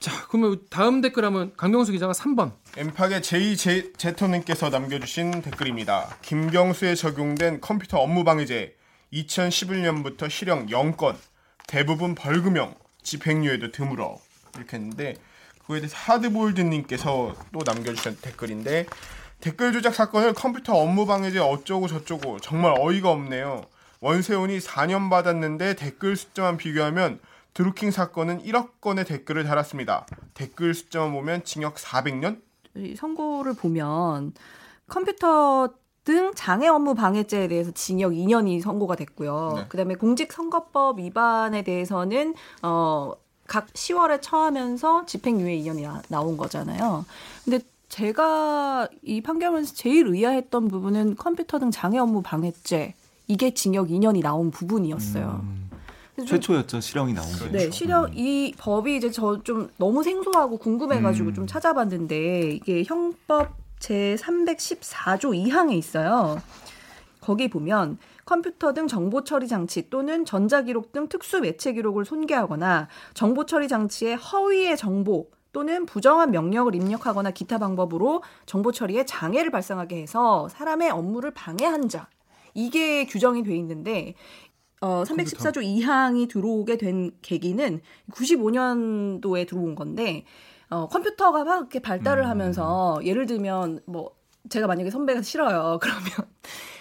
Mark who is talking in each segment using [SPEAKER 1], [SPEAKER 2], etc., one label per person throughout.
[SPEAKER 1] 자, 그러면 다음 댓글 하면 강병수 기자가 3번.
[SPEAKER 2] 엠팍의 제이 제터님께서 남겨주신 댓글입니다. 김경수에 적용된 컴퓨터 업무 방해제 2011년부터 실형 0건, 대부분 벌금형, 집행유예도 드물어 이렇게 했는데 그거에 대해서 하드볼드님께서 또 남겨주신 댓글인데 댓글 조작 사건을 컴퓨터 업무 방해제 어쩌고 저쩌고 정말 어이가 없네요. 원세훈이 4년 받았는데 댓글 숫자만 비교하면 드루킹 사건은 1억 건의 댓글을 달았습니다. 댓글 숫자만 보면 징역 400년?
[SPEAKER 3] 이 선고를 보면 컴퓨터 등 장애 업무 방해죄에 대해서 징역 2년이 선고가 됐고요. 네. 그다음에 공직선거법 위반에 대해서는 어, 각 10월에 처하면서 집행유예 2년이 나, 나온 거잖아요. 근데 제가 이 판결문에서 제일 의아했던 부분은 컴퓨터 등 장애 업무 방해죄 이게 징역 2년이 나온 부분이었어요. 음.
[SPEAKER 4] 최초였죠 실형이 나온 게.
[SPEAKER 3] 네, 실형 음. 이 법이 이제 저 좀 너무 생소하고 궁금해가지고 음. 좀 찾아봤는데 이게 형법 제 314조 2항에 있어요. 거기 보면 컴퓨터 등 정보 처리 장치 또는 전자기록 등 특수 매체 기록을 손괴하거나 정보 처리 장치의 허위의 정보 또는 부정한 명령을 입력하거나 기타 방법으로 정보 처리에 장애를 발생하게 해서 사람의 업무를 방해한 자. 이게 규정이 돼 있는데 어, 314조 2항이 들어오게 된 계기는 95년도에 들어온 건데 어, 컴퓨터가 막 이렇게 발달을 음. 하면서 예를 들면 뭐 제가 만약에 선배가 싫어요. 그러면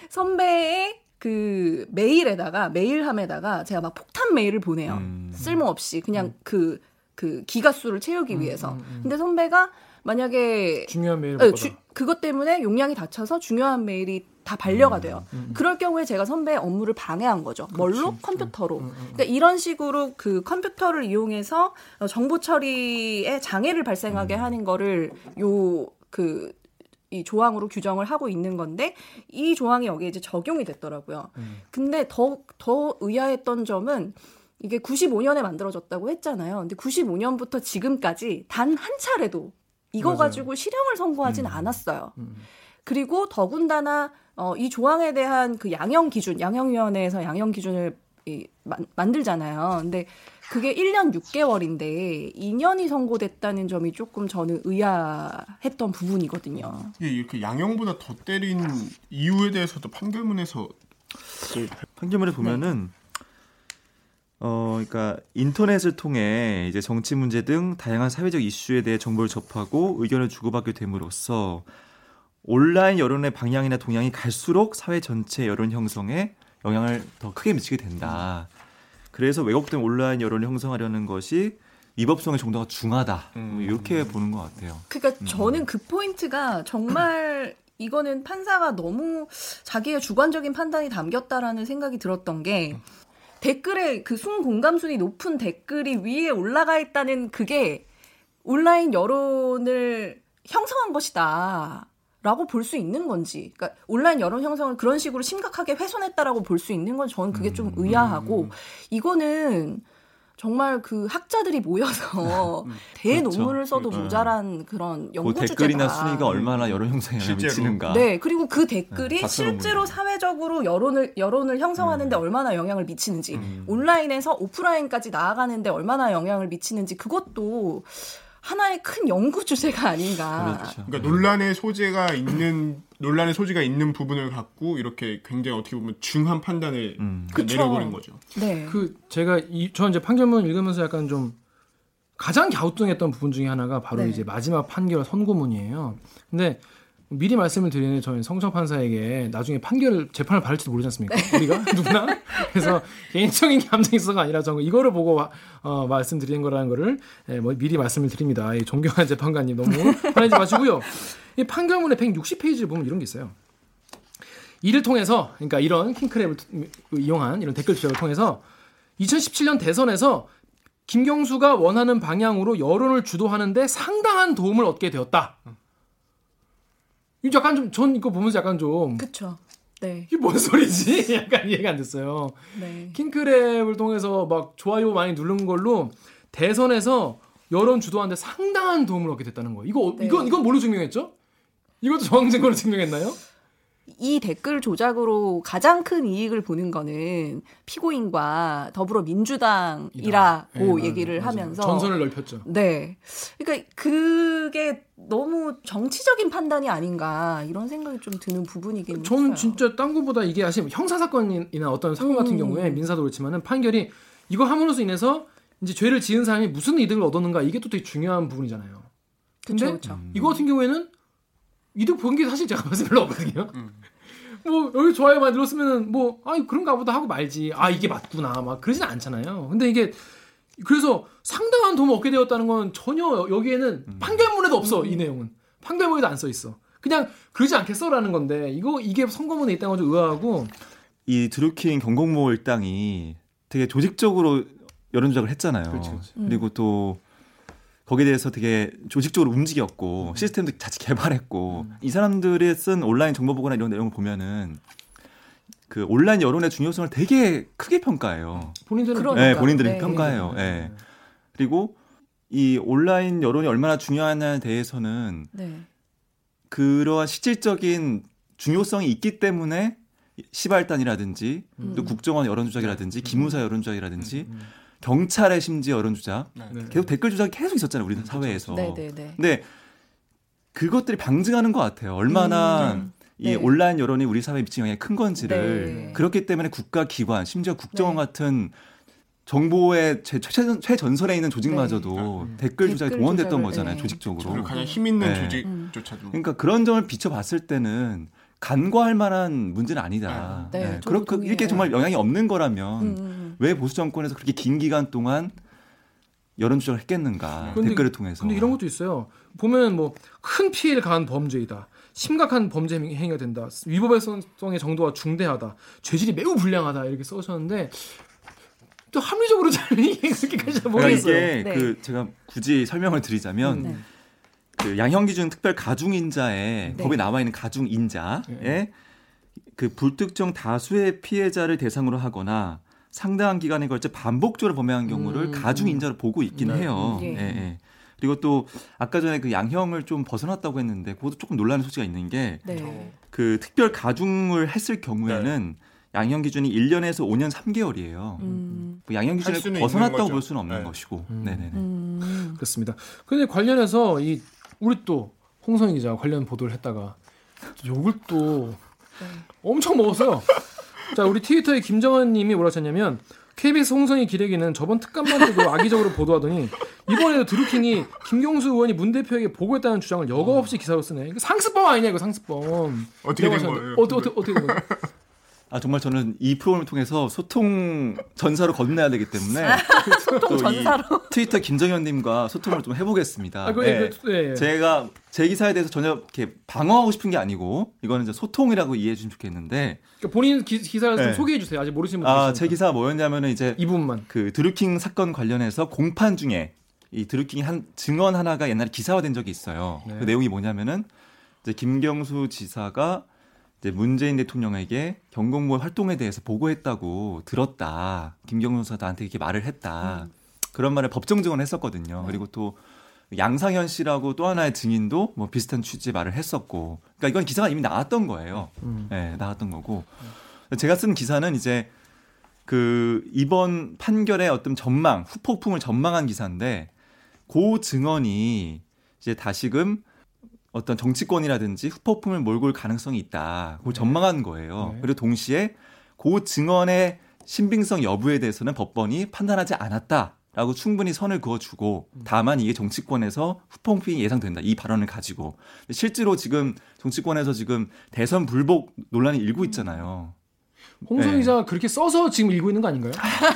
[SPEAKER 3] 선배의 그 메일에다가 메일함에다가 제가 막 폭탄 메일을 보내요. 음. 쓸모없이 그냥 음. 그, 그 기가 수를 채우기 음, 위해서. 음, 음. 근데 선배가 만약에
[SPEAKER 1] 중요한 메일 네,
[SPEAKER 3] 주, 그것 때문에 용량이 닫혀서 중요한 메일이 다 반려가 음, 돼요. 음, 음. 그럴 경우에 제가 선배의 업무를 방해한 거죠. 그렇지. 뭘로? 컴퓨터로. 음, 음, 음, 그러니까 이런 식으로 그 컴퓨터를 이용해서 정보 처리에 장애를 발생하게 하는 거를 요그 이 조항으로 규정을 하고 있는 건데 이 조항이 여기에 이제 적용이 됐더라고요. 근데 더더 의아했던 점은 이게 95년에 만들어졌다고 했잖아요. 근데 95년부터 지금까지 단 한 차례도 이거 맞아요. 가지고 실형을 선고하진 음. 않았어요. 음. 그리고 더군다나 어, 이 조항에 대한 그 양형 기준, 양형위원회에서 양형 기준을 이, 마, 만들잖아요. 근데 그게 1년 6개월인데 2년이 선고됐다는 점이 조금 저는 의아했던 부분이거든요.
[SPEAKER 2] 예, 이렇게 양형보다 더 때린 이유에 대해서도 판결문에서
[SPEAKER 4] 판결문에 보면은 어, 그러니까 인터넷을 통해 이제 정치 문제 등 다양한 사회적 이슈에 대해 정보를 접하고 의견을 주고받게 됨으로써 온라인 여론의 방향이나 동향이 갈수록 사회 전체 여론 형성에 영향을 더 크게 미치게 된다. 그래서 왜곡된 온라인 여론을 형성하려는 것이 위법성의 정도가 중하다. 음. 이렇게 보는 것 같아요.
[SPEAKER 3] 그러니까 음. 저는 그 포인트가 정말 이거는 판사가 너무 자기의 주관적인 판단이 담겼다라는 생각이 들었던 게 댓글에 그 순 공감순이 높은 댓글이 위에 올라가 있다는 그게 온라인 여론을 형성한 것이다. 라고 볼 수 있는 건지, 그러니까 온라인 여론 형성을 그런 식으로 심각하게 훼손했다라고 볼 수 있는 건 저는 그게 좀 음. 의아하고, 이거는 정말 그 학자들이 모여서 음. 대논문을 그렇죠. 써도 음. 모자란 그런 연구 그 주제다.
[SPEAKER 4] 댓글이나 순위가 얼마나 여론 형성에 미치는가.
[SPEAKER 3] 네, 그리고 그 댓글이 네, 실제로 사회적으로 여론을 여론을 형성하는데 음. 얼마나 영향을 미치는지, 음. 온라인에서 오프라인까지 나아가는데 얼마나 영향을 미치는지 그것도 하나의 큰 연구 주제가 아닌가.
[SPEAKER 2] 그렇죠. 그러니까 논란의 소재가 있는 논란의 소지가 있는 부분을 갖고 이렇게 굉장히 어떻게 보면 중한 판단을 음. 내려보는 거죠.
[SPEAKER 1] 네. 그 제가 이, 저 이제 판결문 읽으면서 약간 좀 가장 갸우뚱했던 부분 중에 하나가 바로 네. 이제 마지막 판결 선고문이에요. 근데 미리 말씀을 드리는 저희 성청 판사에게 나중에 판결을 재판을 받을지도 모르지 않습니까? 네. 우리가 누구나 그래서 개인적인 감정이 있어가 아니라 저 이거를 보고 어, 말씀드리는 거라는 거를 예, 뭐 미리 말씀을 드립니다. 이 존경한 재판관님 너무 화내지 마시고요. 이 판결문의 160페이지를 보면 이런 게 있어요. 이를 통해서 그러니까 이런 킹크랩을 이용한 이런 댓글 지적을 통해서 2017년 대선에서 김경수가 원하는 방향으로 여론을 주도하는데 상당한 도움을 얻게 되었다. 약간 좀, 전 이거 보면서 약간 좀.
[SPEAKER 3] 그쵸. 네.
[SPEAKER 1] 이게 뭔 소리지? 약간 이해가 안 됐어요. 네. 킹크랩을 통해서 막 좋아요 많이 누른 걸로 대선에서 여론 주도하는데 상당한 도움을 얻게 됐다는 거예요. 이거, 네. 이건, 이건 뭘로 증명했죠? 이것도 정황 증거로 증명했나요?
[SPEAKER 3] 이 댓글 조작으로 가장 큰 이익을 보는 거는 피고인과 더불어민주당이라고
[SPEAKER 1] 네,
[SPEAKER 3] 얘기를
[SPEAKER 1] 맞아요.
[SPEAKER 3] 하면서
[SPEAKER 1] 전선을 넓혔죠.
[SPEAKER 3] 네. 그러니까 그게 너무 정치적인 판단이 아닌가 이런 생각이 좀 드는 부분이긴
[SPEAKER 1] 저는
[SPEAKER 3] 했어요.
[SPEAKER 1] 진짜 딴 거보다 이게 사실 형사 사건이나 어떤 사건 같은
[SPEAKER 3] 음.
[SPEAKER 1] 경우에 민사도 그렇지만은 판결이 이거 함으로써 인해서 이제 죄를 지은 사람이 무슨 이득을 얻었는가 이게 또 되게 중요한 부분이잖아요. 근데
[SPEAKER 3] 그쵸, 그쵸.
[SPEAKER 1] 이거 같은 경우에는 이득 본 게 사실 제가 봤을 때 별로 없거든요. 뭐 여기 좋아요 많이 눌렀으면은 뭐 아 그런가 보다 하고 말지. 아 이게 맞구나 막 그러진 않잖아요. 근데 이게 그래서 상당한 도움을 얻게 되었다는 건 전혀 여기에는 판결문에도 없어 이 내용은 판결문에도 안 써 있어. 그냥 그러지 않겠어라는 건데 이거 이게 선거문에 있다는 건 좀 의아하고
[SPEAKER 4] 이 드루킹 경공모 일당이 되게 조직적으로 여론 조작을 했잖아요.
[SPEAKER 1] 그렇지, 그렇지.
[SPEAKER 3] 음.
[SPEAKER 4] 그리고 또 거기에 대해서 되게 조직적으로 움직였고 시스템도 자체 개발했고 이 사람들이 쓴 온라인 정보 보고나 이런 내용을 보면은 그 온라인 여론의 중요성을 되게 크게 평가해요.
[SPEAKER 1] 본인들은
[SPEAKER 3] 그러니까.
[SPEAKER 4] 네, 본인들이
[SPEAKER 3] 네.
[SPEAKER 4] 평가해요. 예. 그리고 이 온라인 여론이 얼마나 중요하냐에 대해서는
[SPEAKER 3] 네.
[SPEAKER 4] 그러한 실질적인 중요성이 있기 때문에 시발단이라든지
[SPEAKER 3] 음.
[SPEAKER 4] 또 국정원 여론 조작이라든지 기무사 여론 조작이라든지 경찰의 심지어 여론 조작
[SPEAKER 2] 네.
[SPEAKER 1] 네.
[SPEAKER 4] 계속 댓글 조작이 계속 있었잖아요 우리 사회에서.
[SPEAKER 3] 네, 네, 네.
[SPEAKER 4] 근데 그것들이 방증하는 것 같아요. 얼마나
[SPEAKER 3] 음.
[SPEAKER 4] 이
[SPEAKER 3] 네.
[SPEAKER 4] 온라인 여론이 우리 사회에 미친 영향이 큰 건지를
[SPEAKER 3] 네.
[SPEAKER 4] 그렇기 때문에 국가 기관 심지어 국정원
[SPEAKER 3] 네.
[SPEAKER 4] 같은 정보의 최, 최, 최 전선에 있는 조직마저도
[SPEAKER 1] 네.
[SPEAKER 4] 댓글 조작에
[SPEAKER 3] 댓글
[SPEAKER 4] 동원됐던
[SPEAKER 3] 조작을,
[SPEAKER 4] 거잖아요
[SPEAKER 3] 네.
[SPEAKER 4] 조직적으로.
[SPEAKER 2] 가장 힘 있는
[SPEAKER 4] 네.
[SPEAKER 2] 조직조차도
[SPEAKER 4] 그러니까 그런 점을 비춰봤을 때는 간과할 만한 문제는 아니다.
[SPEAKER 3] 네,
[SPEAKER 4] 네,
[SPEAKER 3] 저도
[SPEAKER 4] 그렇게
[SPEAKER 3] 동의해요.
[SPEAKER 4] 이렇게 정말 영향이 없는 거라면
[SPEAKER 3] 음, 음.
[SPEAKER 4] 왜 보수 정권에서 그렇게 긴 기간 동안 여론 조작을 했겠는가
[SPEAKER 1] 근데-
[SPEAKER 4] 댓글을 통해서.
[SPEAKER 1] 근데 이런 것도 있어요. 보면 뭐 큰 피해를 가한 범죄이다. 심각한 범죄 행위가 된다. 위법성의 정도가 중대하다. 죄질이 매우 불량하다. 이렇게 써주셨는데 또 합리적으로 잘잘
[SPEAKER 4] 그러니까
[SPEAKER 1] 모르겠어요.
[SPEAKER 4] 이게
[SPEAKER 3] 네.
[SPEAKER 4] 그 제가 굳이 설명을 드리자면
[SPEAKER 3] 네.
[SPEAKER 4] 그 양형 기준 특별 가중인자에
[SPEAKER 3] 네.
[SPEAKER 4] 법에 나와 있는 가중인자에
[SPEAKER 1] 네.
[SPEAKER 4] 그 불특정 다수의 피해자를 대상으로 하거나 상당한 기간에 걸쳐 반복적으로 범행한 경우를
[SPEAKER 1] 음.
[SPEAKER 4] 가중인자로 보고 있긴
[SPEAKER 1] 네.
[SPEAKER 4] 해요.
[SPEAKER 3] 음, 예.
[SPEAKER 4] 예, 예. 그리고 또 아까 전에 그 양형을 좀 벗어났다고 했는데 그것도 조금 논란의 소지가 있는 게
[SPEAKER 3] 네.
[SPEAKER 4] 그 특별 가중을 했을 경우에는 양형 기준이 1년에서 5년 3개월이에요.
[SPEAKER 3] 음.
[SPEAKER 4] 그 양형
[SPEAKER 2] 할
[SPEAKER 4] 기준을 벗어났다고. 볼 수는 없는
[SPEAKER 2] 네.
[SPEAKER 4] 것이고.
[SPEAKER 1] 음.
[SPEAKER 4] 네네네.
[SPEAKER 3] 음.
[SPEAKER 1] 그렇습니다. 근데 관련해서 이 우리 또 홍성희 기자 가 관련 보도를 했다가 욕을 또
[SPEAKER 3] 네.
[SPEAKER 1] 엄청 먹었어요. 자, 우리 트위터에 김정은 님이 뭐라 하셨냐면 KBS 홍성희 기레기는 저번 특감만 때도 악의적으로 보도하더니 이번에도 드루킹이 김경수 의원이 문 대표에게 보고했다는 주장을 여과 없이 기사로 쓰네. 이거 상습범 아니냐 이거 상습범.
[SPEAKER 2] 어떻게 된 거예요?
[SPEAKER 1] 어떻게 어떻게 된 거예요?
[SPEAKER 4] 아 정말 저는 이 프로그램을 통해서 소통 전사로 건너야 되기 때문에
[SPEAKER 3] 소통
[SPEAKER 4] 또이
[SPEAKER 3] 전사로.
[SPEAKER 4] 트위터 김정현님과 소통을 좀 해보겠습니다.
[SPEAKER 1] 아, 그,
[SPEAKER 4] 네.
[SPEAKER 1] 그, 예, 예.
[SPEAKER 4] 제가 제 기사에 대해서 전혀 이렇게 방어하고 싶은 게 아니고 이거는 이제 소통이라고 이해해 주시면 좋겠는데
[SPEAKER 1] 그러니까 본인 기, 기사를 좀
[SPEAKER 4] 네.
[SPEAKER 1] 소개해 주세요. 아직 모르시는 분들
[SPEAKER 4] 아
[SPEAKER 1] 계시니까.
[SPEAKER 4] 제 기사가 뭐였냐면은 이제
[SPEAKER 1] 이 부분만.
[SPEAKER 4] 그 드루킹 사건 관련해서 공판 중에 이 드루킹 한 증언 하나가 옛날에 기사화된 적이 있어요.
[SPEAKER 1] 네.
[SPEAKER 4] 그 내용이 뭐냐면은 이제 김경수 지사가 이제 문재인 대통령에게 경공모 활동에 대해서 보고했다고 들었다. 김경수 지사 나한테 이렇게 말을 했다. 그런 말을 법정 증언을 했었거든요. 그리고 또 양상현 씨라고 또 하나의 증인도 뭐 비슷한 취지의 말을 했었고. 그러니까 이건 기사가 이미 나왔던 거예요.
[SPEAKER 1] 음.
[SPEAKER 4] 네, 나왔던 거고. 제가 쓴 기사는 이제 그 이번 판결의 어떤 전망, 후폭풍을 전망한 기사인데 고 증언이 이제 다시금 어떤 정치권이라든지 후폭풍을 몰고 올 가능성이 있다. 그걸 전망한 거예요.
[SPEAKER 1] 네.
[SPEAKER 4] 그리고 동시에 고 증언의 신빙성 여부에 대해서는 법원이 판단하지 않았다 라고 충분히 선을 그어주고 다만 이게 정치권에서 후폭풍이 예상된다. 이 발언을 가지고 실제로 지금 정치권에서 지금 대선 불복 논란이 일고 있잖아요.
[SPEAKER 1] 홍성희
[SPEAKER 4] 네.
[SPEAKER 1] 기자가 그렇게 써서 지금 읽고 있는 거 아닌가요?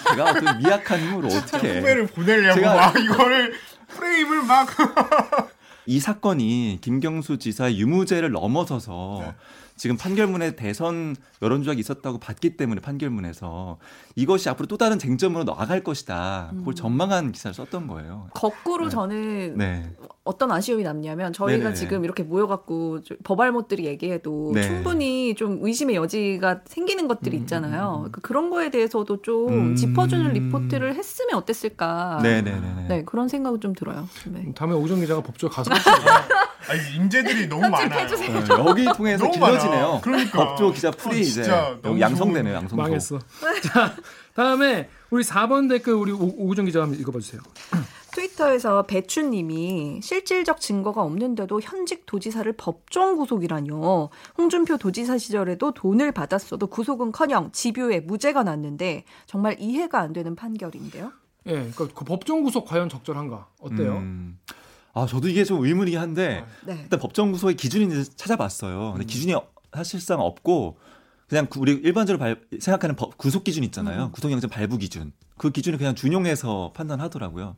[SPEAKER 4] 제가 어떤 미약한 힘으로 어떻게
[SPEAKER 2] 후배를 보내려고
[SPEAKER 4] 제가-
[SPEAKER 2] 막 이거를 프레임을 막
[SPEAKER 4] 이 사건이 김경수 지사의 유무죄를 넘어서서
[SPEAKER 2] 네.
[SPEAKER 4] 지금 판결문에 대선 여론 조작이 있었다고 봤기 때문에 판결문에서 이것이 앞으로 또 다른 쟁점으로 나아갈 것이다. 그걸 전망한 기사를 썼던 거예요.
[SPEAKER 3] 거꾸로
[SPEAKER 4] 네.
[SPEAKER 3] 저는
[SPEAKER 4] 네.
[SPEAKER 3] 어떤 아쉬움이 남냐면 저희가
[SPEAKER 4] 네네.
[SPEAKER 3] 지금 이렇게 모여갖고 저- 법알못들이 얘기해도
[SPEAKER 4] 네.
[SPEAKER 3] 충분히 좀 의심의 여지가 생기는 것들이
[SPEAKER 1] 음,
[SPEAKER 3] 있잖아요. 그 그런 거에 대해서도 좀
[SPEAKER 4] 음.
[SPEAKER 3] 짚어주는 리포트를 했으면 어땠을까.
[SPEAKER 4] 네네네.
[SPEAKER 3] 네, 그런 생각은 좀 들어요. 네.
[SPEAKER 1] 다음에 오정 기자가 법조 가서
[SPEAKER 2] 아니 인재들이 너무 많아요.
[SPEAKER 4] 네, 여기 통해서 길어 지네요.
[SPEAKER 2] 많아. 그러니까.
[SPEAKER 4] 법조 기자 풀이
[SPEAKER 2] 어,
[SPEAKER 4] 이제 양성되네요. 양성도.
[SPEAKER 1] 망했어. 자, 다음에 우리 4번 댓글 우리 오- 오구정 기자 한번 읽어봐 주세요.
[SPEAKER 3] 트위터에서 배추님이 실질적 증거가 없는데도 현직 도지사를 법정 구속이라뇨. 홍준표 도지사 시절에도 돈을 받았어도 구속은커녕 집유에 무죄가 났는데 정말 이해가 안 되는 판결인데요.
[SPEAKER 1] 예, 그러니까 그 법정 구속 과연 적절한가? 어때요?
[SPEAKER 4] 음. 아 저도 이게 좀 의문이긴 한데
[SPEAKER 3] 네.
[SPEAKER 4] 일단 법정 구속의 이제 찾아봤어요. 근데 기준이 사실상 없고 그냥 구- 우리 일반적으로 발- 생각하는 법- 구속 기준 있잖아요. 구속영장 발부 기준. 그 기준을 그냥 준용해서 판단하더라고요.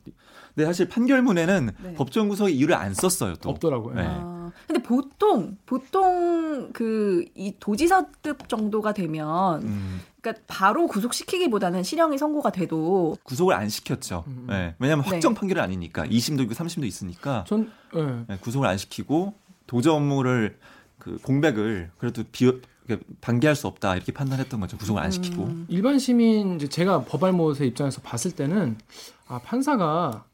[SPEAKER 4] 근데 사실 판결문에는
[SPEAKER 3] 네.
[SPEAKER 4] 법정 구속의 이유를 안 썼어요. 또.
[SPEAKER 1] 없더라고요.
[SPEAKER 4] 네.
[SPEAKER 3] 아, 근데 보통 보통 그 이 도지사급 정도가 되면
[SPEAKER 4] 음,
[SPEAKER 3] 그러니까 바로 구속시키기보다는 실형이 선고가 돼도
[SPEAKER 4] 구속을 안 시켰죠.
[SPEAKER 1] 음.
[SPEAKER 4] 네. 왜냐하면
[SPEAKER 3] 네.
[SPEAKER 4] 확정 판결이 아니니까 2심도 있고 3심도 있으니까
[SPEAKER 1] 전 예.
[SPEAKER 4] 네, 구속을 안 시키고 도저 업무를 그 공백을 그래도 비 이렇게 방기할 수 없다 이렇게 판단했던 거죠. 구속을 안 시키고.
[SPEAKER 3] 음,
[SPEAKER 1] 일반 시민 이제 제가 법알못의 입장에서 봤을 때는 아 판사가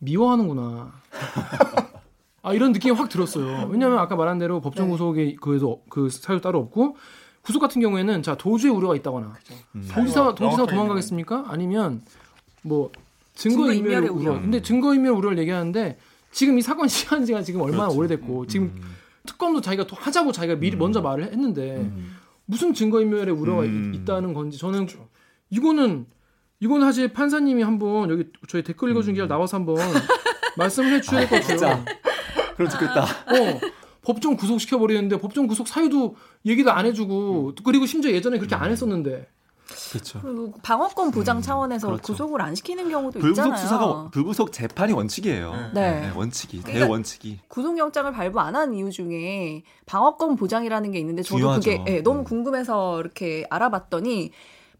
[SPEAKER 1] 미워하는구나. 아 이런 느낌이 확 들었어요. 왜냐하면 아까 말한 대로 법정
[SPEAKER 3] 네.
[SPEAKER 1] 구속에 그에도 그 사유 따로 없고 구속 같은 경우에는 자 도주의 우려가 있다거나
[SPEAKER 4] 음.
[SPEAKER 1] 도지사 도지사 도망가겠습니까? 아니면 뭐 증거 인멸의 우려.
[SPEAKER 4] 우려.
[SPEAKER 1] 근데 증거 인멸 우려를 얘기하는데 지금 이 사건 시간지가 지금 얼마나
[SPEAKER 4] 그렇죠.
[SPEAKER 1] 오래됐고 지금
[SPEAKER 4] 음.
[SPEAKER 1] 특검도 자기가 또 하자고 자기가 미리
[SPEAKER 4] 음.
[SPEAKER 1] 먼저 말을 했는데
[SPEAKER 4] 음.
[SPEAKER 1] 무슨 증거인멸의 우려가
[SPEAKER 4] 음.
[SPEAKER 1] 있, 다는 건지 저는 이거는 이거는 사실 판사님이 한번 여기 저희 댓글 읽어준 기자 나와서 한번 말씀을 해주셔야 될 것 같아요.
[SPEAKER 4] 그럼 좋겠다.
[SPEAKER 1] 어, 법정 구속 시켜버리는데 법정 구속 사유도 얘기도 안 해주고 그리고 심지어 예전에 그렇게 안 했었는데
[SPEAKER 4] 그렇죠.
[SPEAKER 3] 그리고 방어권 보장
[SPEAKER 4] 음,
[SPEAKER 3] 차원에서
[SPEAKER 4] 그렇죠.
[SPEAKER 3] 구속을 안 시키는 경우도
[SPEAKER 4] 불구속
[SPEAKER 3] 있잖아요.
[SPEAKER 4] 수사가 불구속 재판이 원칙이에요.
[SPEAKER 3] 네.
[SPEAKER 4] 원칙이
[SPEAKER 3] 그러니까
[SPEAKER 4] 대원칙이.
[SPEAKER 3] 구속영장을 발부 안 한 이유 중에 방어권 보장이라는 게 있는데 저도
[SPEAKER 4] 중요하죠.
[SPEAKER 3] 그게 예, 너무
[SPEAKER 4] 음.
[SPEAKER 3] 궁금해서 이렇게 알아봤더니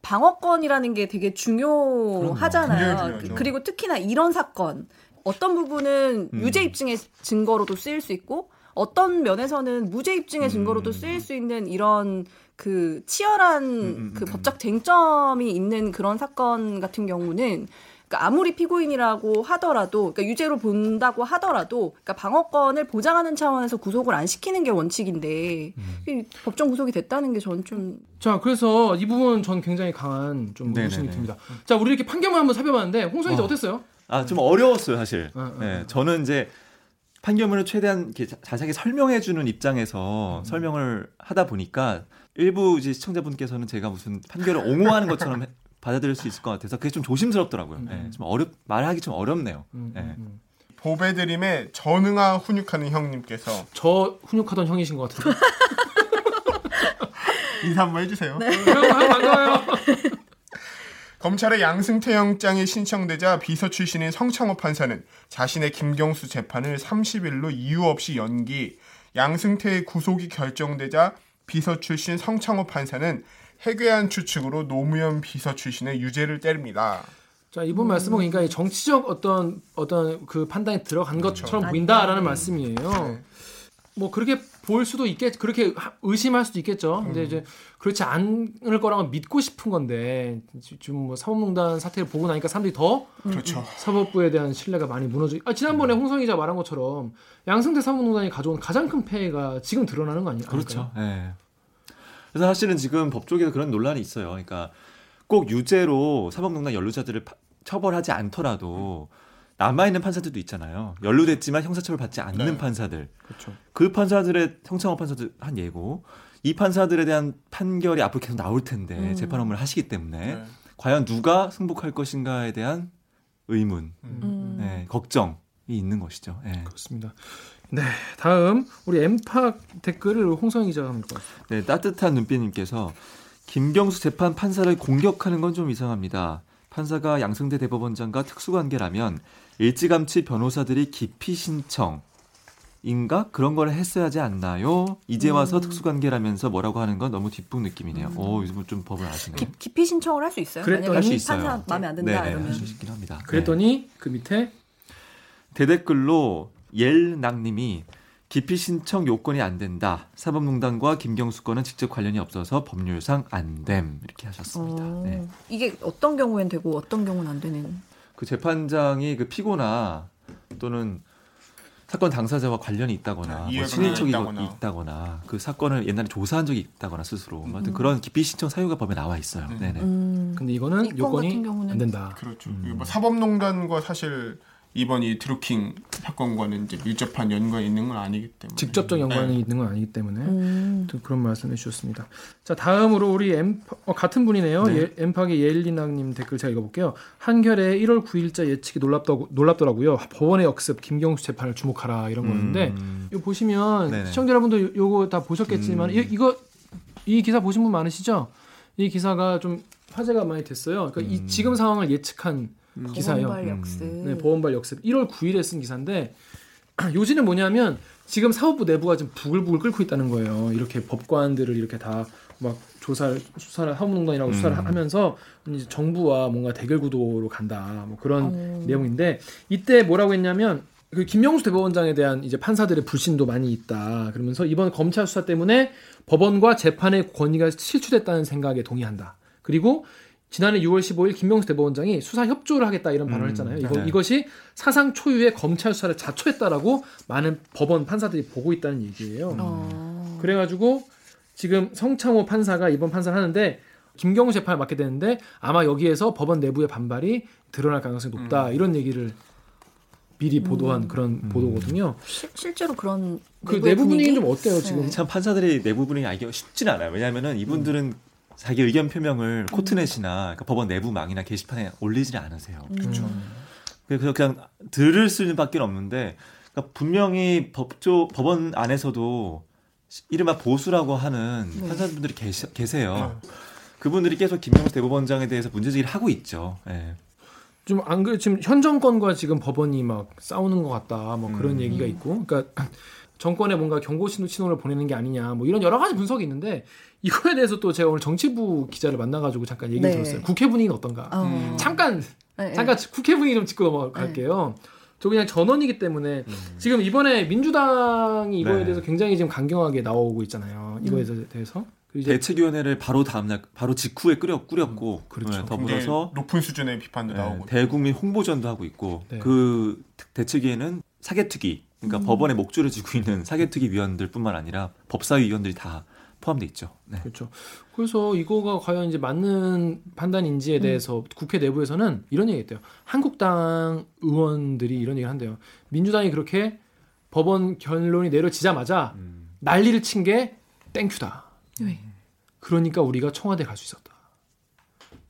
[SPEAKER 3] 방어권이라는 게 되게 중요하잖아요.
[SPEAKER 2] 중요하죠.
[SPEAKER 3] 그리고 특히나 이런 사건 어떤 부분은
[SPEAKER 4] 음.
[SPEAKER 3] 유죄 입증의 증거로도 쓰일 수 있고 어떤 면에서는 무죄 입증의 증거로도
[SPEAKER 4] 음.
[SPEAKER 3] 쓰일 수 있는 이런 그 치열한
[SPEAKER 4] 음,
[SPEAKER 3] 그
[SPEAKER 4] 음.
[SPEAKER 3] 법적 쟁점이 있는 그런 사건 같은 경우는 그러니까 아무리 피고인이라고 하더라도 그러니까 유죄로 본다고 하더라도 그러니까 방어권을 보장하는 차원에서 구속을 안 시키는 게 원칙인데
[SPEAKER 4] 음.
[SPEAKER 3] 이 법정 구속이 됐다는 게 저는 좀
[SPEAKER 1] 자 그래서 이 부분 전 굉장히 강한 좀. 의심이 듭니다. 자 우리 이렇게 판결만 한번 살펴봤는데 홍성이 자
[SPEAKER 4] 어.
[SPEAKER 1] 어땠어요?
[SPEAKER 4] 아 좀 어려웠어요 사실.
[SPEAKER 1] 어, 어,
[SPEAKER 4] 네,
[SPEAKER 1] 어.
[SPEAKER 4] 저는 이제 판결문을 최대한 자- 자세하게 설명해 주는
[SPEAKER 1] 음.
[SPEAKER 4] 입장에서 설명을 하다 보니까 일부 이제 시청자분께서는 제가 무슨 판결을 옹호하는 것처럼 해- 받아들일 수 있을 것 같아서 그게 좀 조심스럽더라고요. 네, 좀 어렵 말하기 좀 어렵네요.
[SPEAKER 1] 음,
[SPEAKER 4] 네.
[SPEAKER 1] 음, 음.
[SPEAKER 2] 보배드림의 전응아 훈육하는 형님께서
[SPEAKER 1] 저 훈육하던 형이신 것 같은데.
[SPEAKER 2] 인사 한번 해주세요.
[SPEAKER 1] 형, 형 반가워요.
[SPEAKER 2] 검찰의 양승태 영장이 신청되자 비서 출신인 성창호 판사는 자신의 김경수 재판을 30일로 이유 없이 연기, 양승태의 구속이 결정되자 비서 출신 성창호 판사는 해괴한 추측으로 노무현 비서 출신의 유죄를 때립니다.
[SPEAKER 1] 자 이번 말씀은 그러니까 이 정치적 어떤 어떤 그 판단이 들어간 것처럼
[SPEAKER 3] 그렇죠.
[SPEAKER 1] 보인다라는
[SPEAKER 3] 아니,
[SPEAKER 1] 말씀이에요.
[SPEAKER 2] 네.
[SPEAKER 1] 뭐 그렇게 볼 수도 있겠, 그렇게 하- 의심할 수도 있겠죠. 근데 이제 그렇지 않을 거라고 믿고 싶은 건데 지금 뭐 사법농단 사태를 보고 나니까 사람들이 더
[SPEAKER 2] 그렇죠.
[SPEAKER 1] 사법부에 대한 신뢰가 많이 무너져. 아 지난번에 홍성 기자 말한 것처럼 양승태 사법농단이 가져온 가장 큰 폐해가 지금 드러나는 거 아니, 아닐까요?
[SPEAKER 4] 그렇죠. 네. 그래서 사실은 지금 법조계에서 그런 논란이 있어요. 그러니까 꼭 유죄로 사법농단 연루자들을 파- 처벌하지 않더라도 남아있는 판사들도 있잖아요. 연루됐지만 형사처벌 받지 않는
[SPEAKER 2] 네.
[SPEAKER 4] 판사들.
[SPEAKER 1] 그렇죠.
[SPEAKER 4] 그 판사들의 성창호 판사들 한 예고. 이 판사들에 대한 판결이 앞으로 계속 나올 텐데
[SPEAKER 3] 음.
[SPEAKER 4] 재판 업무를 하시기 때문에
[SPEAKER 2] 네.
[SPEAKER 4] 과연 누가 승복할 것인가에 대한 의문,
[SPEAKER 3] 음.
[SPEAKER 4] 네, 걱정이 있는 것이죠. 네.
[SPEAKER 1] 그렇습니다. 네, 다음 우리 엠팍 댓글을 홍성 기자가 한번 읽어주세요.
[SPEAKER 4] 네, 따뜻한 눈빛님께서 김경수 재판 판사를 공격하는 건 좀 이상합니다. 판사가 양승태 대법원장과 특수관계라면 일찌감치 변호사들이 기피 신청 인가 그런 걸 했어야 하지 않나요? 이제 와서
[SPEAKER 3] 음.
[SPEAKER 4] 특수관계라면서 뭐라고 하는 건 너무 뒷북 느낌이네요. 오, 요즘 좀 법을 아시네.
[SPEAKER 3] 기, 기피 신청을 할 수 있어요.
[SPEAKER 1] 그랬더니
[SPEAKER 3] 만약에
[SPEAKER 4] 할수 있어요.
[SPEAKER 3] 판사 마음에 안 든다
[SPEAKER 4] 네,
[SPEAKER 3] 이러면
[SPEAKER 4] 할수 있긴 합니다. 네.
[SPEAKER 1] 그랬더니 그 밑에
[SPEAKER 4] 대댓글로 옐낙님이 기피 신청 요건이 안 된다. 사법농단과 김경수 건은 직접 관련이 없어서 법률상 안 됨. 이렇게 하셨습니다.
[SPEAKER 3] 어,
[SPEAKER 4] 네.
[SPEAKER 3] 이게 어떤 경우엔 되고 어떤 경우는 안 되는.
[SPEAKER 4] 그 재판장이 그 피고나 또는 사건 당사자와 관련이 있다거나 뭐
[SPEAKER 2] 이해관계가
[SPEAKER 4] 친인척이
[SPEAKER 2] 있다거나.
[SPEAKER 4] 있다거나. 그 사건을 옛날에 조사한 적이 있다거나 스스로 뭐
[SPEAKER 3] 음.
[SPEAKER 4] 하여튼 그런 기피 신청 사유가 법에 나와 있어요.
[SPEAKER 2] 네.
[SPEAKER 4] 네네.
[SPEAKER 3] 음.
[SPEAKER 1] 근데 이거는 요건이 안 된다.
[SPEAKER 2] 그렇죠.
[SPEAKER 4] 음.
[SPEAKER 2] 뭐 사법농단과 사실 이번 이 드루킹 사건과는 이제 밀접한 연관이 있는 건 아니기 때문에
[SPEAKER 1] 직접적 연관이
[SPEAKER 2] 네.
[SPEAKER 1] 있는 건 아니기 때문에
[SPEAKER 3] 음.
[SPEAKER 1] 또 그런 말씀해 주셨습니다. 자 다음으로 우리 엠 어, 같은 분이네요.
[SPEAKER 4] 네.
[SPEAKER 1] 예, 엠팍의 예일리나님 댓글 제가 읽어볼게요. 한결에 1월 9일자 예측이 놀랍다고 놀랍더라고요. 법원의 역습 김경수 재판을 주목하라 이런 거였는데
[SPEAKER 4] 음.
[SPEAKER 1] 이거 보시면
[SPEAKER 4] 네네.
[SPEAKER 1] 시청자 여러분도 요- 요거 다 보셨겠지만
[SPEAKER 4] 음.
[SPEAKER 1] 이, 이거 이 기사 보신 분 많으시죠? 이 기사가 좀 화제가 많이 됐어요. 그러니까 이
[SPEAKER 4] 음.
[SPEAKER 1] 지금 상황을 예측한 기사예요.
[SPEAKER 3] 법원발
[SPEAKER 4] 음.
[SPEAKER 3] 역습.
[SPEAKER 1] 네, 보험발 역습 1월 9일에 쓴 기사인데 요지는 뭐냐면 지금 사법부 내부가 지금 부글부글 끓고 있다는 거예요. 이렇게 법관들을 이렇게 다 막 조사를 수사를 사법농단이라고
[SPEAKER 4] 음.
[SPEAKER 1] 수사를 하면서 이제 정부와 뭔가 대결 구도로 간다. 뭐 그런
[SPEAKER 3] 어.
[SPEAKER 1] 내용인데 이때 뭐라고 했냐면 그 김명수 대법원장에 대한 이제 판사들의 불신도 많이 있다. 그러면서 이번 검찰 수사 때문에 법원과 재판의 권위가 실추됐다는 생각에 동의한다. 그리고 지난해 6월 15일 김명수 대법원장이 수사 협조를 하겠다 이런 발언을
[SPEAKER 4] 음,
[SPEAKER 1] 했잖아요. 이거,
[SPEAKER 4] 네.
[SPEAKER 1] 이것이 사상 초유의 검찰 수사를 자초했다라고 많은 법원 판사들이 보고 있다는 얘기예요.
[SPEAKER 3] 어.
[SPEAKER 1] 그래가지고 지금 성창호 판사가 이번 판사를 하는데 김경수 재판을 맡게 되는데 아마 여기에서 법원 내부의 반발이 드러날 가능성이 높다 이런 얘기를 미리 보도한 그런 보도거든요.
[SPEAKER 3] 실, 실제로 그런
[SPEAKER 1] 그
[SPEAKER 3] 내부
[SPEAKER 1] 분위기는
[SPEAKER 3] 분위기?
[SPEAKER 1] 좀 어때요 지금?
[SPEAKER 3] 네.
[SPEAKER 4] 참 판사들이 내부 분위기 알기가 쉽진 않아요. 왜냐하면은 이분들은 자기 의견 표명을 코트넷이나 그러니까 법원 내부망이나 게시판에 올리지 않으세요.
[SPEAKER 1] 그렇죠.
[SPEAKER 4] 그래서 그냥 들을 수밖에 없는데 그러니까 분명히 법조 법원 안에서도 이른바 보수라고 하는
[SPEAKER 3] 네.
[SPEAKER 4] 판사분들이 계시, 계세요. 그분들이 계속 김명수 대법원장에 대해서 문제제기를 하고 있죠. 예.
[SPEAKER 1] 좀안 그래 지금 현 정권과 지금 법원이 막 싸우는 것 같다 뭐 그런
[SPEAKER 4] 음.
[SPEAKER 1] 얘기가 있고 그러니까 정권에 뭔가 경고 신호 신호를 보내는 게 아니냐 뭐 이런 여러 가지 분석이 있는데 이거에 대해서 또 제가 오늘 정치부 기자를 만나가지고 잠깐 얘기 를
[SPEAKER 3] 네.
[SPEAKER 1] 들었어요 국회 분위기는 어떤가
[SPEAKER 3] 어.
[SPEAKER 2] 음.
[SPEAKER 1] 잠깐
[SPEAKER 3] 네,
[SPEAKER 1] 잠깐 국회 분위기 좀 짚고 넘어갈게요 저 그냥 전원이기 때문에 지금 이번에 민주당이 이거에
[SPEAKER 4] 네.
[SPEAKER 1] 대해서 굉장히 지금 강경하게 나오고 있잖아요 이거에 대해서 그리고 이제
[SPEAKER 4] 대책위원회를 바로 다음날 바로 직후에 꾸려 꾸렸고
[SPEAKER 1] 그렇죠.
[SPEAKER 4] 네, 더불어서
[SPEAKER 2] 높은 수준의 비판도
[SPEAKER 4] 네,
[SPEAKER 2] 나오고
[SPEAKER 4] 대국민 홍보전도 하고 있고
[SPEAKER 1] 네.
[SPEAKER 4] 그 대책위에는 사개특위
[SPEAKER 3] 음.
[SPEAKER 4] 그러니까 법원에 목줄을 쥐고 있는 사개특위 위원들뿐만 아니라 법사위 위원들이 다 포함돼 있죠. 네.
[SPEAKER 1] 그렇죠. 그래서 이거가 과연 이제 맞는 판단인지에 대해서 국회 내부에서는 이런 얘기했대요. 한국당 의원들이 이런 얘기를 한대요. 민주당이 그렇게 법원 결론이 내려지자마자
[SPEAKER 4] 음.
[SPEAKER 1] 난리를 친 게 땡큐다.
[SPEAKER 3] 왜?
[SPEAKER 1] 그러니까 우리가 청와대 갈 수 있었다.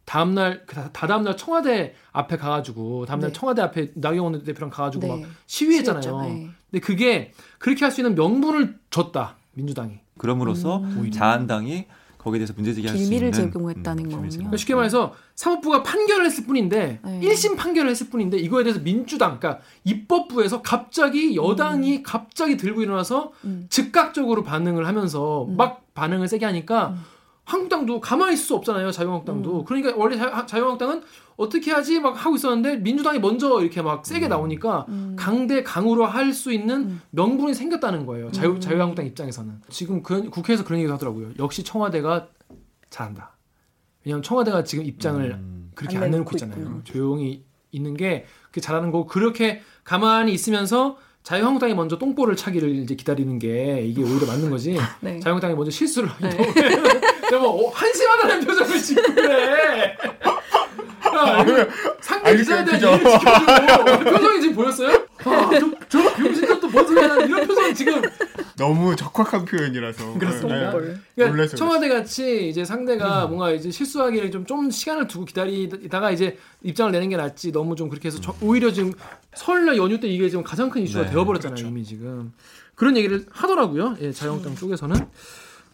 [SPEAKER 1] 다음날 그 다, 다다음날 청와대 앞에 가가지고 다음날
[SPEAKER 3] 네.
[SPEAKER 1] 청와대 앞에 나경원 대표랑 가가지고
[SPEAKER 3] 네.
[SPEAKER 1] 막 시위했잖아요.
[SPEAKER 3] 시위했죠. 네.
[SPEAKER 1] 근데 그게 그렇게 할 수 있는 명분을 줬다 민주당이.
[SPEAKER 4] 그럼으로써
[SPEAKER 1] 오히려.
[SPEAKER 4] 자한당이 거기에 대해서 문제 제기할 수 있는
[SPEAKER 3] 빌미를 제공했다는
[SPEAKER 4] 빌미를
[SPEAKER 3] 거군요.
[SPEAKER 1] 그러니까 쉽게 말해서 사법부가 판결을 했을 뿐인데
[SPEAKER 3] 네.
[SPEAKER 1] 1심 판결을 했을 뿐인데 이거에 대해서 민주당 그러니까 입법부에서 갑자기 여당이 갑자기 들고 일어나서
[SPEAKER 3] 음.
[SPEAKER 1] 즉각적으로 반응을 하면서
[SPEAKER 3] 음.
[SPEAKER 1] 막 반응을 세게 하니까
[SPEAKER 3] 음.
[SPEAKER 1] 한국당도 가만히 있을 수 없잖아요 자유한국당도
[SPEAKER 3] 음.
[SPEAKER 1] 그러니까 원래 자, 자유한국당은 어떻게 하지 막 하고 있었는데 민주당이 먼저 이렇게 막 세게 나오니까
[SPEAKER 3] 음.
[SPEAKER 1] 강대 강으로 할 수 있는
[SPEAKER 3] 음.
[SPEAKER 1] 명분이 생겼다는 거예요 자유
[SPEAKER 3] 음.
[SPEAKER 1] 자유한국당 입장에서는 지금 그, 국회에서 그런 얘기를 하더라고요 역시 청와대가 잘한다 왜냐하면 청와대가 지금 입장을
[SPEAKER 4] 음.
[SPEAKER 1] 그렇게
[SPEAKER 3] 안
[SPEAKER 1] 안
[SPEAKER 3] 내놓고
[SPEAKER 1] 있잖아요.
[SPEAKER 3] 있군요.
[SPEAKER 1] 조용히 있는 게 그게 잘하는 거고 그렇게 가만히 있으면서 자유한국당이 먼저 똥볼을 차기를 이제 기다리는 게 이게 오히려 맞는 거지.
[SPEAKER 3] 네.
[SPEAKER 1] 자유한국당이 먼저 실수를 하기
[SPEAKER 3] 네.
[SPEAKER 1] 뭐 한심하다는 표정을 짓고 그래. 야, 이거 상대 기자에 대한. 예의를 지켜주고 표정이 지금 보였어요? 아, 저, 저 병신도 소리 하나 이런 표정 지금.
[SPEAKER 2] 너무 적확한 표현이라서.
[SPEAKER 1] 그렇습니다.
[SPEAKER 2] 네.
[SPEAKER 1] 그러니까
[SPEAKER 2] 놀라서
[SPEAKER 1] 청와대 같이 이제 상대가 뭔가 이제 실수하기를 좀, 좀 시간을 두고 기다리다가 이제 입장을 내는 게 낫지. 너무 좀 그렇게 해서 저- 오히려 지금 설날 연휴 때 이게 지금 가장 큰 이슈가
[SPEAKER 4] 네,
[SPEAKER 1] 되어버렸잖아요
[SPEAKER 2] 그렇죠.
[SPEAKER 1] 이미 지금. 그런 얘기를 하더라고요. 예, 자유한국당 쪽에서는.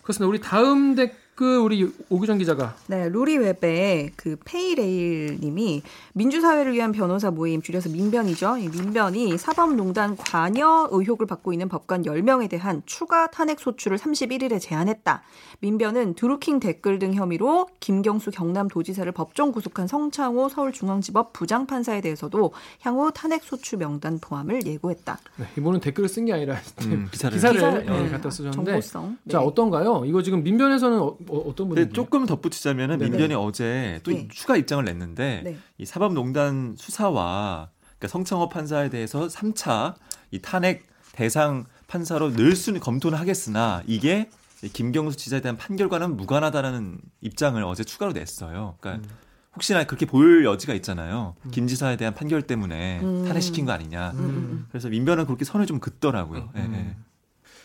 [SPEAKER 1] 그렇습니다. 우리 다음 그 우리 오규정 기자가
[SPEAKER 3] 네, 루리웹의 그 페이레일님이 민주사회를 위한 변호사 모임 줄여서 민변이죠. 이 민변이 사법농단 관여 의혹을 받고 있는 법관 10명에 대한 추가 탄핵 소추를 31일에 제안했다. 민변은 드루킹 댓글 등 혐의로 김경수 경남도지사를 법정 구속한 성창호 서울중앙지법 부장판사에 대해서도 향후 탄핵 소추 명단 포함을 예고했다.
[SPEAKER 1] 네, 이분은 댓글을 쓴 게 아니라
[SPEAKER 4] 음, 기사를.
[SPEAKER 1] 기사를,
[SPEAKER 3] 기사를,
[SPEAKER 1] 예,
[SPEAKER 3] 네.
[SPEAKER 1] 갖다 쓰셨는데
[SPEAKER 3] 정보성. 네.
[SPEAKER 1] 자 어떤가요? 이거 지금 민변에서는 어, 떤 분이
[SPEAKER 4] 근데 조금 덧붙이자면은
[SPEAKER 1] 네네.
[SPEAKER 4] 민변이 어제 또
[SPEAKER 3] 네.
[SPEAKER 4] 추가 입장을 냈는데
[SPEAKER 3] 네.
[SPEAKER 4] 이 사법농단 수사와 그러니까 성창호 판사에 대해서 3차 이 탄핵 대상 판사로 늘 수는 검토는 하겠으나 이게 이 김경수 지사에 대한 판결과는 무관하다라는 입장을 어제 추가로 냈어요. 그러니까 혹시나 그렇게 보일 여지가 있잖아요. 김 지사에 대한 판결 때문에
[SPEAKER 3] 음.
[SPEAKER 4] 탄핵시킨 거 아니냐.
[SPEAKER 3] 음.
[SPEAKER 4] 그래서 민변은 그렇게 선을 좀 긋더라고요. 예, 예.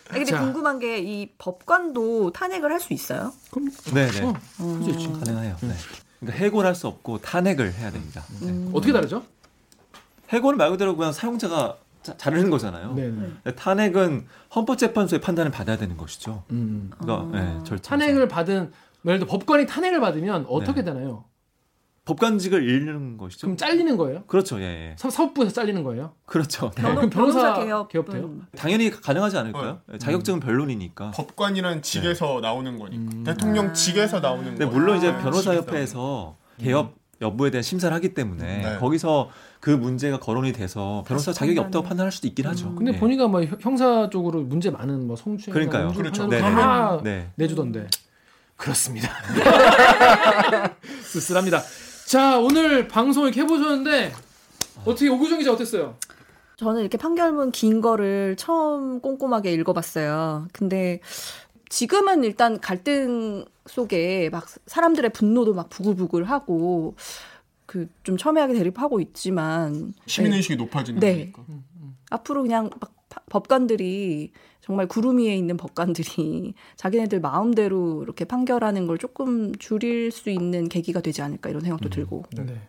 [SPEAKER 3] 아, 근데
[SPEAKER 1] 자.
[SPEAKER 3] 궁금한 게 이 법관도 탄핵을 할 수 있어요?
[SPEAKER 1] 그럼
[SPEAKER 4] 네, 네.
[SPEAKER 1] 어,
[SPEAKER 3] 음.
[SPEAKER 1] 그렇지.
[SPEAKER 4] 가능해요. 네. 그러니까 해고할 수 없고 탄핵을 해야 됩니다. 네.
[SPEAKER 3] 음.
[SPEAKER 1] 어떻게 다르죠?
[SPEAKER 4] 해고는 말 그대로 그냥 사용자가 자, 자르는 거잖아요.
[SPEAKER 1] 네. 네.
[SPEAKER 4] 근데 탄핵은 헌법재판소의 판단을 받아야 되는 것이죠.
[SPEAKER 1] 음.
[SPEAKER 4] 그러니까
[SPEAKER 3] 어.
[SPEAKER 4] 네, 절차.
[SPEAKER 1] 탄핵을 받은 예를 들어 법관이 탄핵을 받으면 어떻게
[SPEAKER 4] 네.
[SPEAKER 1] 되나요?
[SPEAKER 4] 법관직을 잃는 것이죠.
[SPEAKER 1] 그럼 잘리는 거예요?
[SPEAKER 4] 그렇죠, 예, 예.
[SPEAKER 1] 사, 사법부에서 잘리는 거예요?
[SPEAKER 4] 그렇죠. 네.
[SPEAKER 1] 그럼 변호사
[SPEAKER 3] 변호사 개혁
[SPEAKER 1] 개업돼요?
[SPEAKER 3] 음.
[SPEAKER 4] 당연히 가능하지 않을까요?
[SPEAKER 1] 어.
[SPEAKER 4] 자격증은 변론이니까.
[SPEAKER 2] 법관이라는 직에서 나오는 거니까
[SPEAKER 1] 음.
[SPEAKER 2] 대통령
[SPEAKER 3] 아.
[SPEAKER 2] 직에서 나오는
[SPEAKER 4] 근데
[SPEAKER 2] 거.
[SPEAKER 4] 물론 이제
[SPEAKER 3] 아,
[SPEAKER 4] 변호사 협회에서 개업 여부에 대한 심사를 하기 때문에
[SPEAKER 2] 네.
[SPEAKER 4] 거기서 그 문제가 거론이 돼서 변호사 자격이. 없다고 판단할 수도 있긴 하죠.
[SPEAKER 1] 근데
[SPEAKER 4] 네.
[SPEAKER 1] 보니까 뭐 형- 형사 쪽으로 문제 많은 뭐 성추행,
[SPEAKER 4] 그러니까요.
[SPEAKER 2] 그렇죠.
[SPEAKER 1] 다
[SPEAKER 4] 네.
[SPEAKER 1] 내주던데. 그렇습니다. 씁쓸합니다. 자 오늘 방송 이렇게 해보셨는데 어떻게 오규정 기자 어땠어요?
[SPEAKER 3] 저는 이렇게 판결문 긴 거를 처음 꼼꼼하게 읽어봤어요. 근데 지금은 일단 갈등 속에 막 사람들의 분노도 막 부글부글 하고 그 좀 첨예하게 대립하고 있지만
[SPEAKER 2] 시민
[SPEAKER 3] 네.
[SPEAKER 2] 의식이 높아지는
[SPEAKER 3] 네.
[SPEAKER 2] 거니까.
[SPEAKER 3] 앞으로 그냥 막 파- 법관들이 정말 구름 위에 있는 법관들이 자기네들 마음대로 이렇게 판결하는 걸 조금 줄일 수 있는 계기가 되지 않을까 이런 생각도 들고.
[SPEAKER 1] 네.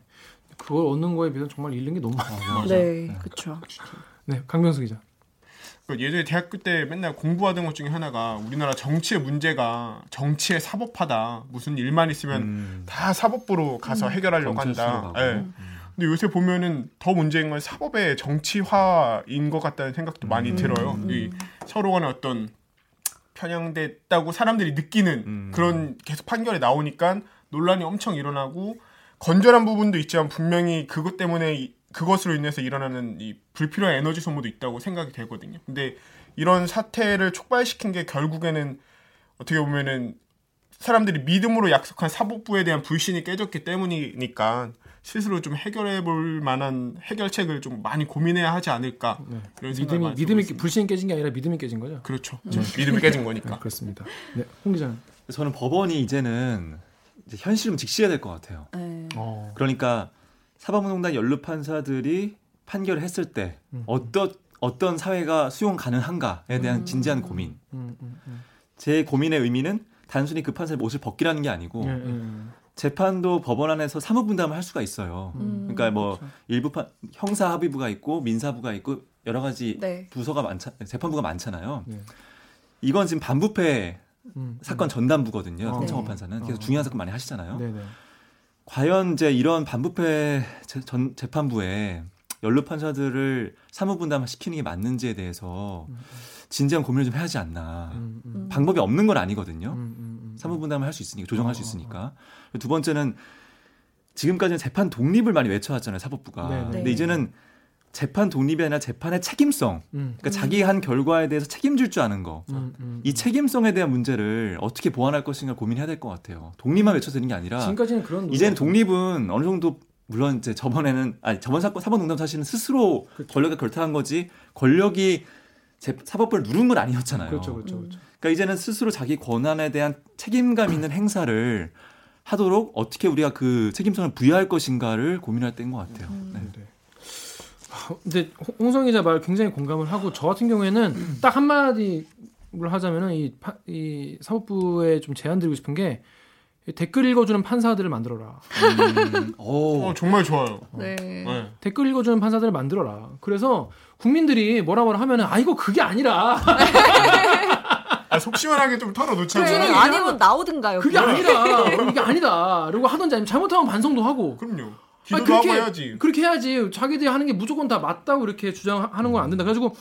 [SPEAKER 1] 그걸 얻는 거에 비해서 정말 잃는 게 너무 많아요.
[SPEAKER 2] 맞아.
[SPEAKER 3] 네, 그렇죠.
[SPEAKER 1] 네, 강병수 기자.
[SPEAKER 2] 그 예전에 대학교 때 맨날 공부하던 것 중에 하나가 우리나라 정치의 문제가 정치의 사법화다. 무슨 일만 있으면
[SPEAKER 4] 음.
[SPEAKER 2] 다 사법부로 가서 해결하려고
[SPEAKER 4] 경찰
[SPEAKER 2] 한다. 예. 근데 요새 보면은 더 문제인 건 사법의 정치화인 것 같다는 생각도 많이 들어요. 이 서로 간에 어떤 편향됐다고 사람들이 느끼는
[SPEAKER 4] 음.
[SPEAKER 2] 그런 계속 판결이 나오니까 논란이 엄청 일어나고 건전한 부분도 있지만 분명히 그것 때문에 이- 그것으로 인해서 일어나는 이 불필요한 에너지 소모도 있다고 생각이 되거든요. 근데 이런 사태를 촉발시킨 게 결국에는 어떻게 보면은 사람들이 믿음으로 약속한 사법부에 대한 불신이 깨졌기 때문이니까 스스로 좀 해결해 볼 만한 해결책을 좀 많이 고민해야 하지 않을까
[SPEAKER 1] 네.
[SPEAKER 2] 이런 생각이
[SPEAKER 1] 믿음이 믿음이
[SPEAKER 2] 들었습니다.
[SPEAKER 1] 불신이 깨진 게 아니라 믿음이 깨진 거죠?
[SPEAKER 2] 그렇죠. 믿음이 깨진
[SPEAKER 1] 네,
[SPEAKER 2] 거니까.
[SPEAKER 1] 그렇습니다. 네, 홍 기자는.
[SPEAKER 4] 저는 법원이 이제는 이제 현실을 좀 직시해야 될 것 같아요.
[SPEAKER 3] 네.
[SPEAKER 1] 어.
[SPEAKER 4] 그러니까 사법농단 연루 판사들이 판결을 했을 때
[SPEAKER 1] 음.
[SPEAKER 4] 어떤 어떤 사회가 수용 가능한가에 대한 진지한 고민.
[SPEAKER 1] 음, 음, 음.
[SPEAKER 4] 제 고민의 의미는 단순히 그 판사의 못을 벗기라는 게 아니고
[SPEAKER 1] 예, 예, 예.
[SPEAKER 4] 재판도 법원 안에서 사무 분담을 할 수가 있어요.
[SPEAKER 3] 음.
[SPEAKER 4] 그러니까 뭐 일부 판 형사 합의부가 있고 민사부가 있고 여러 가지
[SPEAKER 3] 네.
[SPEAKER 4] 부서가 많잖 재판부가 많잖아요.
[SPEAKER 1] 네.
[SPEAKER 4] 이건 지금 반부패
[SPEAKER 1] 음,
[SPEAKER 4] 사건 전담부거든요.
[SPEAKER 1] 어.
[SPEAKER 4] 성창호
[SPEAKER 3] 네.
[SPEAKER 4] 판사는 그래서
[SPEAKER 1] 어.
[SPEAKER 4] 중요한 사건 많이 하시잖아요.
[SPEAKER 1] 네, 네.
[SPEAKER 4] 과연 이제 이런 반부패 재, 전, 재판부에 연루 판사들을 사무 분담 시키는 게 맞는지에 대해서 진지한 고민을 좀 해야 하지 않나.
[SPEAKER 1] 음, 음,
[SPEAKER 4] 방법이 없는 건 아니거든요.
[SPEAKER 1] 음, 음, 음.
[SPEAKER 4] 사무 분담을 할 수 있으니까 조정할 수
[SPEAKER 1] 어, 어,
[SPEAKER 4] 있으니까. 두 번째는 지금까지는 재판 독립을 많이 외쳐왔잖아요 사법부가.
[SPEAKER 1] 네, 네.
[SPEAKER 4] 근데
[SPEAKER 3] 네.
[SPEAKER 4] 이제는 재판 독립이 아니라 재판의 책임성.
[SPEAKER 1] 음,
[SPEAKER 4] 그러니까 자기 한 결과에 대해서 책임질 줄 아는 거.
[SPEAKER 1] 음, 음.
[SPEAKER 4] 이 책임성에 대한 문제를 어떻게 보완할 것인가 고민해야 될 것 같아요. 독립만 외쳐서 되는 게 아니라
[SPEAKER 1] 지금까지는 그런
[SPEAKER 4] 이제는 독립은 어느 정도 물론 이제 저번에는 아니 저번 사건 사법농단 사실은 스스로
[SPEAKER 1] 그렇죠.
[SPEAKER 4] 권력에 결탁한 거지 권력이 재, 사법부를 누른 건 아니었잖아요.
[SPEAKER 1] 그렇죠, 그렇죠,
[SPEAKER 3] 음.
[SPEAKER 1] 그렇죠.
[SPEAKER 4] 그러니까 이제는 스스로 자기 권한에 대한 책임감 있는 행사를 하도록 어떻게 우리가 그 책임성을 부여할 것인가를 고민할 때인 것 같아요. 네.
[SPEAKER 1] 네. 아, 근데 홍- 홍성 기자 말 굉장히 공감을 하고 저 같은 경우에는 딱 한마디를 하자면은 이, 파- 이 사법부에 좀 제안 드리고 싶은 게 댓글 읽어주는 판사들을 만들어라.
[SPEAKER 4] 음, 오,
[SPEAKER 2] 어, 정말 좋아요.
[SPEAKER 3] 네.
[SPEAKER 2] 네.
[SPEAKER 1] 댓글 읽어주는 판사들을 만들어라. 그래서 국민들이 뭐라 뭐라 하면은 아 이거 그게 아니라
[SPEAKER 2] 아, 속 시원하게 좀 털어놓자.
[SPEAKER 3] 그래, 아니면 나오든가요.
[SPEAKER 1] 그게. 아니라 이게 아니다. 그리고 하던지 아니면 잘못하면 반성도 하고.
[SPEAKER 2] 그럼요.
[SPEAKER 1] 아니,
[SPEAKER 2] 하고 해야지.
[SPEAKER 1] 그렇게 해야지. 자기들이 하는 게 무조건 다 맞다고 이렇게 주장하는 건 안 된다. 그래가지고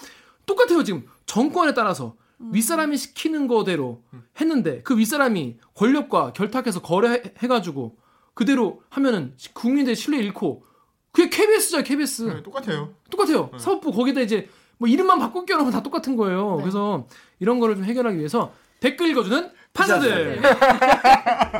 [SPEAKER 1] 똑같아요 지금 정권에 따라서 윗사람이 시키는 거대로 했는데 그 윗사람이 권력과 결탁해서 거래해가지고 그대로 하면은 국민들의 신뢰 잃고 그게 KBS죠 KBS
[SPEAKER 2] 네, 똑같아요.
[SPEAKER 1] 똑같아요. 사법부 거기다 이제 뭐 이름만 바꿔 껴놓으면 다 똑같은 거예요.
[SPEAKER 3] 네.
[SPEAKER 1] 그래서 이런 거를 좀 해결하기 위해서 댓글 읽어주는 판사들.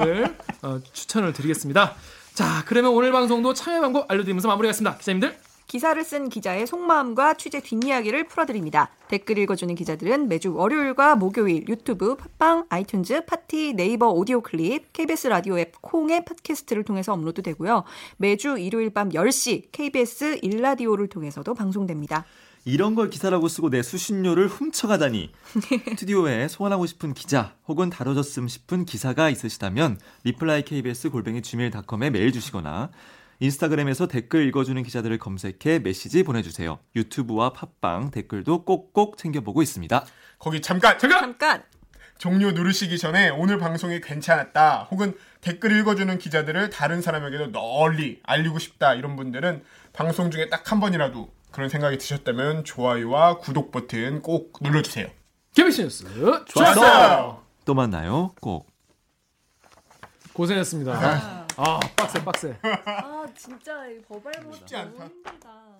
[SPEAKER 1] 을 어, 추천을 드리겠습니다. 자 그러면 오늘 방송도 참여 방법 알려드리면서 마무리하겠습니다. 기자님들
[SPEAKER 3] 기사를 쓴 기자의 속마음과 취재 뒷이야기를 풀어드립니다. 댓글 읽어주는 기자들은 매주 월요일과 목요일 유튜브, 팟빵, 아이튠즈, 팟티, 네이버 오디오 클립, KBS 라디오 앱 콩의 팟캐스트를 통해서 업로드 되고요. 매주 일요일 밤 10시 KBS 1라디오를 통해서도 방송됩니다.
[SPEAKER 4] 이런 걸 기사라고 쓰고 내 수신료를 훔쳐가다니. 스튜디오에 소환하고 싶은 기자 혹은 다뤄졌음 싶은 기사가 있으시다면 reply KBS 골뱅이 gmail.com에 메일 주시거나 인스타그램에서 댓글 읽어주는 기자들을 검색해 메시지 보내주세요. 유튜브와 팟빵 댓글도 꼭꼭 챙겨보고 있습니다.
[SPEAKER 2] 거기 잠깐 잠깐
[SPEAKER 3] 잠깐
[SPEAKER 2] 종료 누르시기 전에 오늘 방송이 괜찮았다 혹은 댓글 읽어주는 기자들을 다른 사람에게도 널리 알리고 싶다 이런 분들은 방송 중에 딱 한 번이라도 그런 생각이 드셨다면 좋아요와 구독 버튼 꼭 눌러주세요.
[SPEAKER 1] KBS 뉴스
[SPEAKER 2] 좋았어요.
[SPEAKER 4] 또 만나요. 꼭.
[SPEAKER 1] 고생했습니다 아 빡세 빡세
[SPEAKER 3] 아 진짜 버발보
[SPEAKER 2] 쉽지 않다.
[SPEAKER 3] 힘들다.